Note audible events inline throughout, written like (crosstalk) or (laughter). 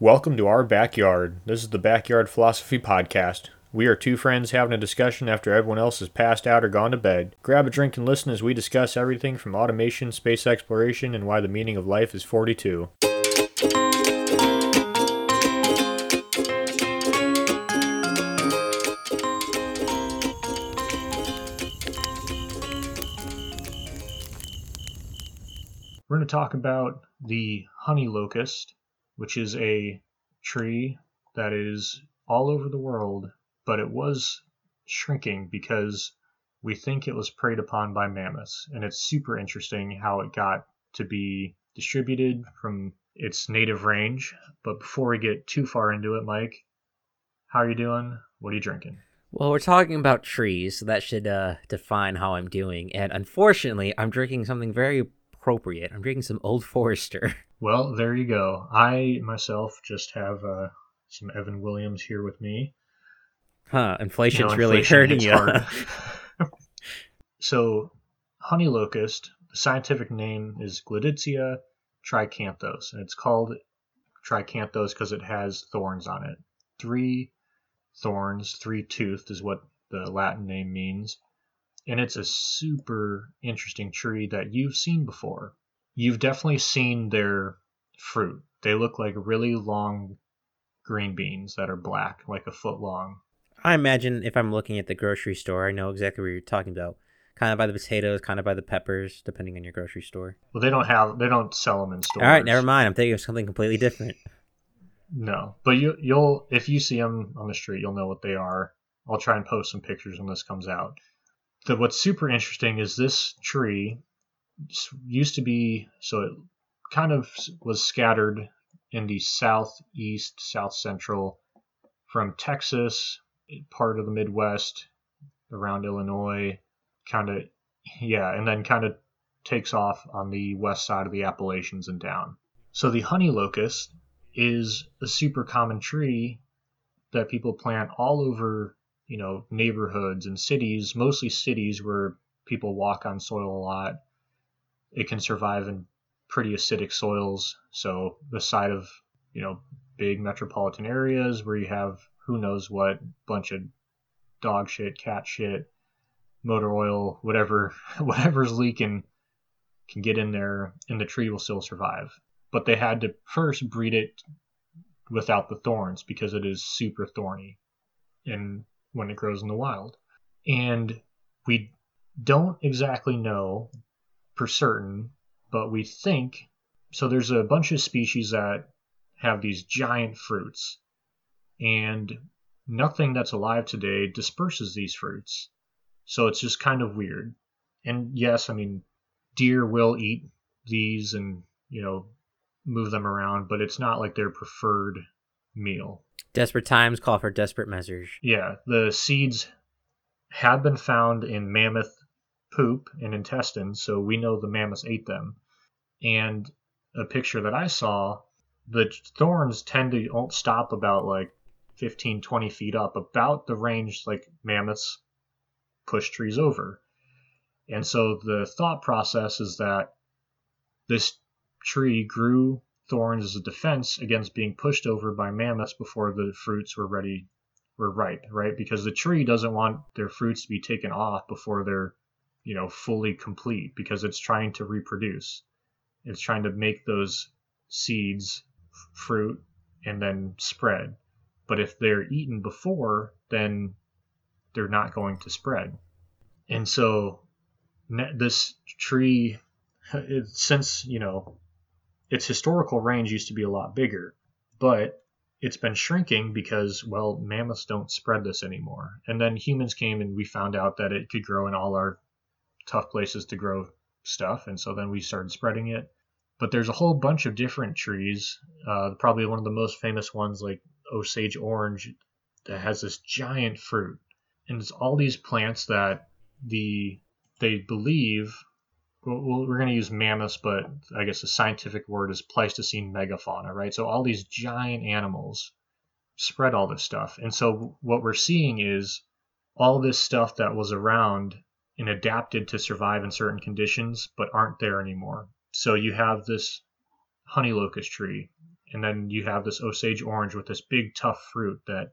Welcome to our backyard. This is the Backyard Philosophy Podcast. We are two friends having a discussion after everyone else has passed out or gone to bed. Grab a drink and listen as we discuss everything from automation, space exploration, and why the meaning of life is 42. We're going to talk about the honey locust, which is a tree that is all over the world, but it was shrinking because we think it was preyed upon by mammoths. And it's super interesting how it got to be distributed from its native range. But before we get too far into it, Mike, how are you doing? What are you drinking? Well, we're talking about trees, so that should uh, define how I'm doing. And unfortunately, I'm drinking something very appropriate. I'm drinking some Old Forester. (laughs) Well, there you go. I myself just have uh, some Evan Williams here with me. Huh, inflation's know, really hurting you. (laughs) (laughs) So, honey locust, the scientific name is Gleditsia tricanthos, and it's called tricanthos because it has thorns on it. Three thorns, three toothed is what the Latin name means. And it's a super interesting tree that you've seen before. You've definitely seen their fruit. They look like really long green beans that are black, like a foot long. I imagine if I'm looking at the grocery store, I know exactly what you're talking about. Kind of by the potatoes, kind of by the peppers, depending on your grocery store. Well, they don't have, they don't sell them in stores. All right, never mind. I'm thinking of something completely different. (laughs) No, but you you'll if you see them on the street, you'll know what they are. I'll try and post some pictures when this comes out. The, what's super interesting is this tree used to be so it kind of was scattered in the southeast, south central, from Texas, eh, part of the Midwest, around Illinois, kind of yeah, and then kind of takes off on the west side of the Appalachians and down. So the honey locust is a super common tree that people plant all over, you know, neighborhoods and cities, mostly cities where people walk on soil a lot. It can survive in pretty acidic soils. So the side of, you know, big metropolitan areas where you have who knows what bunch of dog shit, cat shit, motor oil, whatever (laughs) whatever's leaking can get in there and the tree will still survive. But they had to first breed it without the thorns because it is super thorny and when it grows in the wild. And we don't exactly know for certain, but we think so there's a bunch of species that have these giant fruits and nothing that's alive today disperses these fruits. So it's just kind of weird. And yes, I mean deer will eat these and, you know, move them around, but it's not like their preferred meal. Desperate times call for desperate measures. Yeah, the seeds have been found in mammoth poop and intestines, so we know the mammoths ate them. And a picture that I saw, the thorns tend to stop about like 15, 20 feet up, about the range like mammoths push trees over. And so the thought process is that this tree grew thorns as a defense against being pushed over by mammoths before the fruits were ready were ripe, right? Because the tree doesn't want their fruits to be taken off before they're, you know, fully complete because it's trying to reproduce. It's trying to make those seeds fruit and then spread. But if they're eaten before, then they're not going to spread. And so this tree (laughs) since, you know, its historical range used to be a lot bigger, but it's been shrinking because, well, mammoths don't spread this anymore. And then humans came and we found out that it could grow in all our tough places to grow stuff. And so then we started spreading it. But there's a whole bunch of different trees. Uh, probably one of the most famous ones, like Osage orange, that has this giant fruit. And it's all these plants that the they believe well, we're going to use mammoths, but I guess the scientific word is Pleistocene megafauna, right? So all these giant animals spread all this stuff. And so what we're seeing is all this stuff that was around and adapted to survive in certain conditions, but aren't there anymore. So you have this honey locust tree, and then you have this Osage orange with this big tough fruit that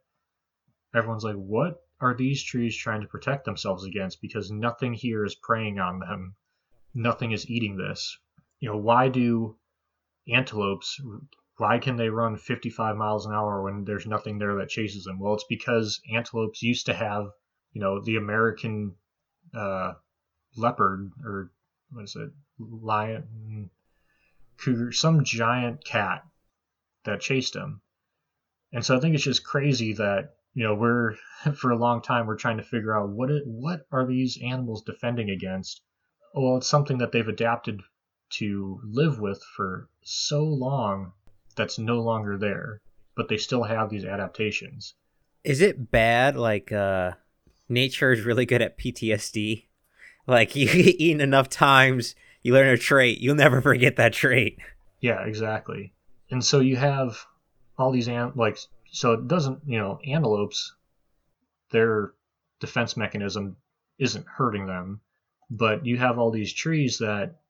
everyone's like, what are these trees trying to protect themselves against? Because nothing here is preying on them. Nothing is eating this. You know, why do antelopes why can they run 55 miles an hour when there's nothing there that chases them? Well, it's because antelopes used to have, you know, the American uh, leopard or what is it, lion, cougar, some giant cat that chased them. And so I think it's just crazy that you know we're (laughs) for a long time we're trying to figure out what it, what are these animals defending against. Well, it's something that they've adapted to live with for so long that's no longer there, but they still have these adaptations. Is it bad? Like, uh, nature is really good at PTSD. (laughs) Like, you (laughs) eat enough times, you learn a trait, you'll never (laughs) forget that trait. Yeah, exactly. And so you have all these ant like so it doesn't you know antelopes their defense mechanism isn't hurting them but you have all these trees that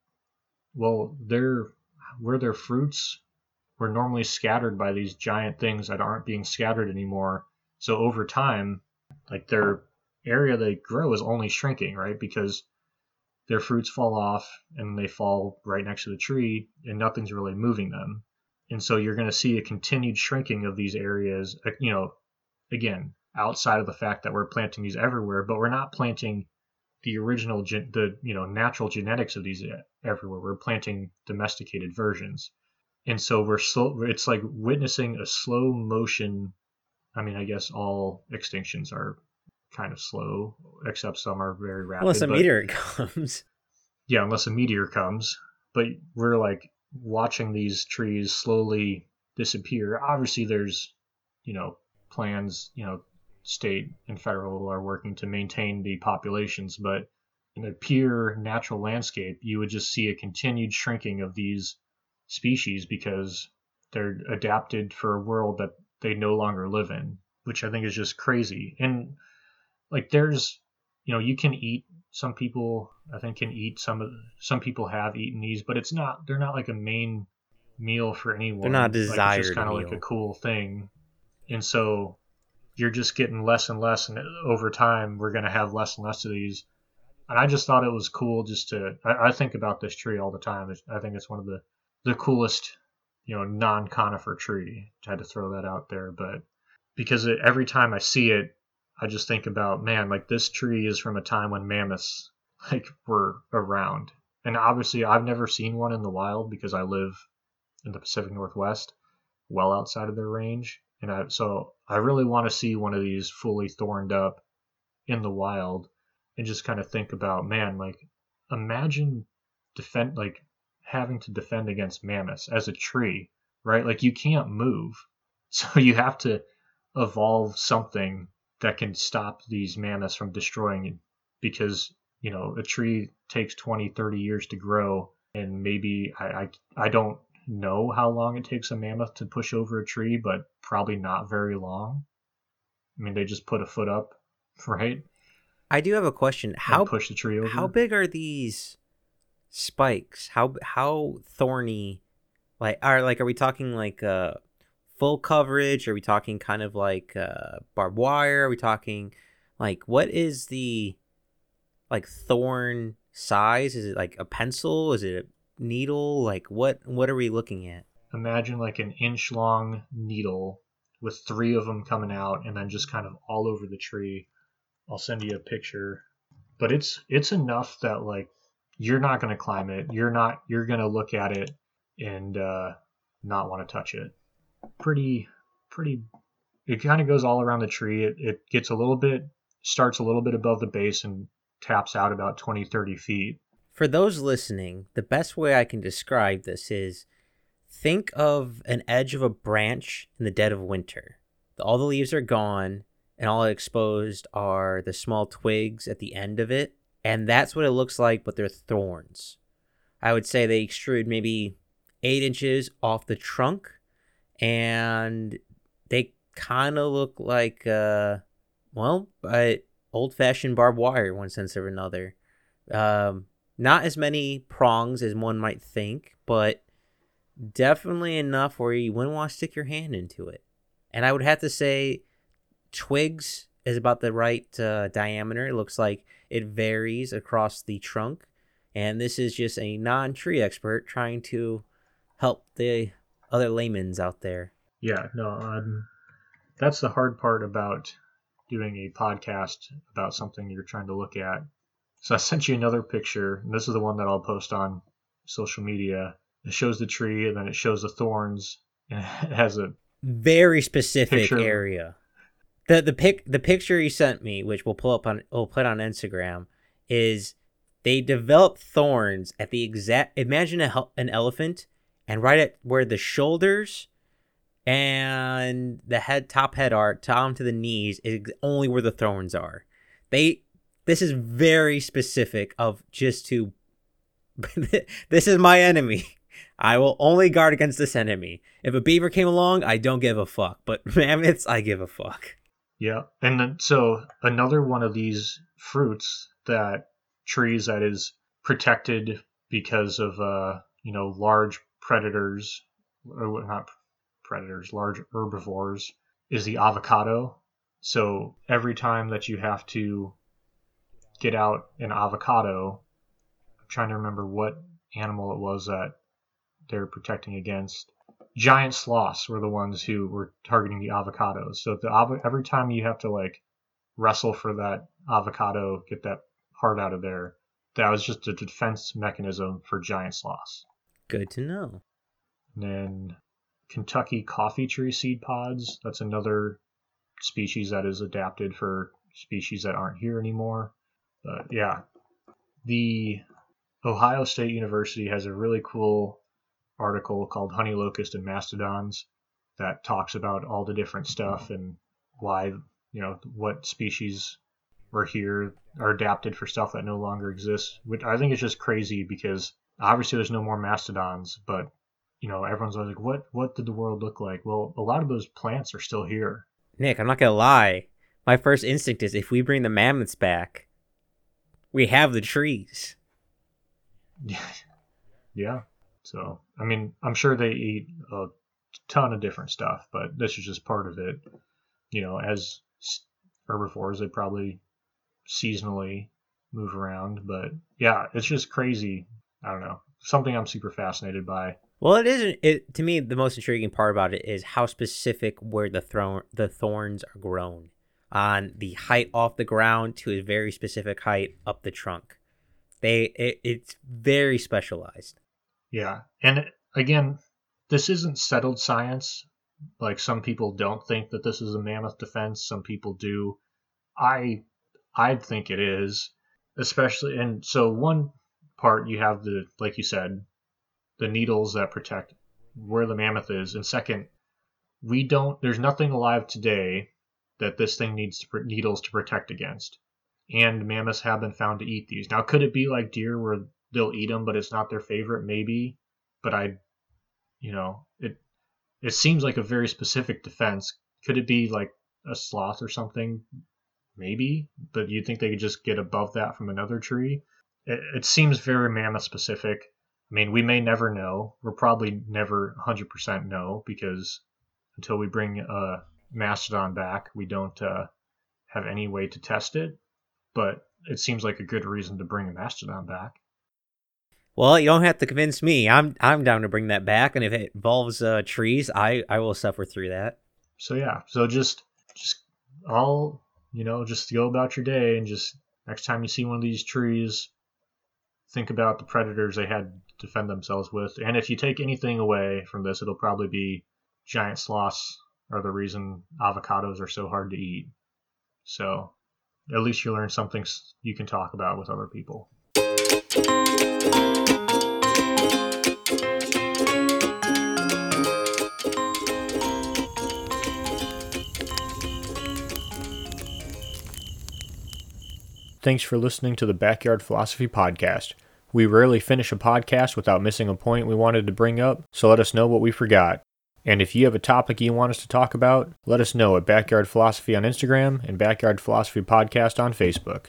well they're where their fruits were normally scattered by these giant things that aren't being scattered anymore. So over time, like their area they grow is only shrinking, right? Because their fruits fall off and they fall right next to the tree and nothing's really moving them. And so you're going to see a continued shrinking of these areas, uh, you know, again, outside of the fact that we're planting these everywhere, but we're not planting the original, the, you know, natural genetics of these uh, everywhere. We're planting domesticated versions. And so we're slow it's like witnessing a slow motion. I mean i guess all extinctions are kind of slow except some are very rapid unless a but, meteor (laughs) comes. Yeah unless a meteor comes. But we're like watching these trees slowly disappear. Obviously there's you know plans you know state and federal are working to maintain the populations but in a pure natural landscape you would just see a continued shrinking of these species because they're adapted for a world that they no longer live in, which I think is just crazy. And like there's you know, you can eat some people I think can eat some of some people have eaten these, but it's not they're not like a main meal for anyone. They're not desired. Like, it's just kind of like a cool thing. And so you're just getting less and less and over time we're going to have less and less of these and i just thought it was cool just to I, I, think about this tree all the time i think it's one of the the coolest, you know, non conifer tree. I had to throw that out there, but because it, every time I see it, I just think about man, like this tree is from a time when mammoths (laughs) like were around. And obviously, I've never seen one in the wild because I live in the Pacific Northwest, well outside of their range. And I, so I really want to see one of these fully thorned up in the wild and just kind of think about, man, like imagine defend like having to defend against mammoths as a tree, right? Like you can't move. (laughs) So you have to evolve something that can stop these mammoths from destroying it because, you know, a tree takes 20, 30 years to grow and maybe I, I, I don't know how long it takes a mammoth to push over a tree, but probably not very long. I mean, they just put a foot up, (laughs) right? I do have a question. How push the tree over? How big are these spikes how how thorny like are like are we talking like uh full coverage are we talking kind of like uh barbed wire are we talking like what is the like thorn size is it like a pencil is it a needle like what what are we looking at imagine like an inch long needle with three of them coming out and then just kind of all over the tree i'll send you a picture but it's it's enough that like you're not going to climb it. You're not. You're going to look at it and uh, not want to touch it. Pretty, pretty. It kind of goes all around the tree. It, it gets a little bit, starts a little bit above the base and taps out about 20, 30 feet. For those listening, the best way I can describe this is think of an edge of a branch in the dead of winter. All the leaves are gone, and all exposed are the small twigs at the end of it and that's what it looks like, but they're thorns. I would say they extrude maybe eight inches off the trunk, and they kind of look like, uh, well, old fashioned barbed wire, in one sense or another. Um, not as many prongs as one might think, but definitely enough where you wouldn't want to stick your hand into it. And I would have to say, twigs is about the right uh, diameter. It looks like it varies across the trunk. And this is just a non tree expert trying to help the other laymen's out there. Yeah, no, um, that's the hard part about doing a podcast about something you're trying to look at. So I sent you another picture, and this is the one that I'll post on social media. It shows the tree, and then it shows the thorns, and (laughs) it has a very specific Picture. area. The the pic the picture he sent me, which we'll pull up on we'll put on Instagram, is they develop thorns at the exact imagine a, an elephant and right at where the shoulders and the head top head are down to the knees is only where the thorns are. They this is very specific of just to (laughs) this is my enemy. I will only guard against this enemy. If a beaver came along, I don't give a fuck. But (laughs) mammoths, I give a fuck. Yeah, and then, so another one of these fruits that trees that is protected because of uh you know large predators or not predators, large herbivores is the avocado. So every time that you have to get out an avocado, I'm trying to remember what animal it was that they're protecting against. Giant sloths were the ones who were targeting the avocados. So the every time you have to like wrestle for that avocado, get that heart out of there, that was just a defense mechanism for giant sloths. Good to know. And then Kentucky coffee tree seed pods. That's another species that is adapted for species that aren't here anymore. But yeah, the Ohio State University has a really cool article called Honey Locust and Mastodons that talks about all the different stuff and why, you know, what species were here are adapted for stuff that no longer exists. Which I think is just crazy because obviously there's no more mastodons, but you know, everyone's always like, what what did the world look like? Well, a lot of those plants are still here. Nick, I'm not gonna lie. My first instinct is if we bring the mammoths back, we have the trees. (laughs) yeah. So, I mean, I'm sure they eat a ton of different stuff, but this is just part of it. You know, as herbivores, they probably seasonally move around, but yeah, it's just crazy. I don't know. Something I'm super fascinated by. Well, it isn't. It to me, the most intriguing part about it is how specific where the thorn the thorns are grown on the height off the ground to a very specific height up the trunk. They it, it's very specialized. Yeah, and again, this isn't settled science. Like some people don't think that this is a mammoth defense. Some people do. I I think it is, especially and so one part you have the like you said the needles that protect where the mammoth is, and second, we don't. There's nothing alive today that this thing needs to, needles to protect against, and mammoths have been found to eat these. Now, could it be like deer where they'll eat them, but it's not their favorite? Maybe, but I, you know, it it seems like a very specific defense. Could it be like a sloth or something? Maybe, but you think they could just get above that from another tree? It, it seems very mammoth specific. I mean, we may never know. We're probably never 100% know because until we bring a Mastodon back, we don't uh, have any way to test it. But it seems like a good reason to bring a Mastodon back. Well, you don't have to convince me. I'm I'm down to bring that back, and if it involves uh, trees, I I will suffer through that. So yeah, so just just all you know, just go about your day, and just next time you see one of these trees, think about the predators they had to defend themselves with. And if you take anything away from this, it'll probably be giant sloths are the reason avocados are so hard to eat. So at least you learn something you can talk about with other people. Thanks for listening to the Backyard Philosophy Podcast. We rarely finish a podcast without missing a point we wanted to bring up, so let us know what we forgot. And if you have a topic you want us to talk about, let us know at Backyard Philosophy on Instagram and Backyard Philosophy Podcast on Facebook.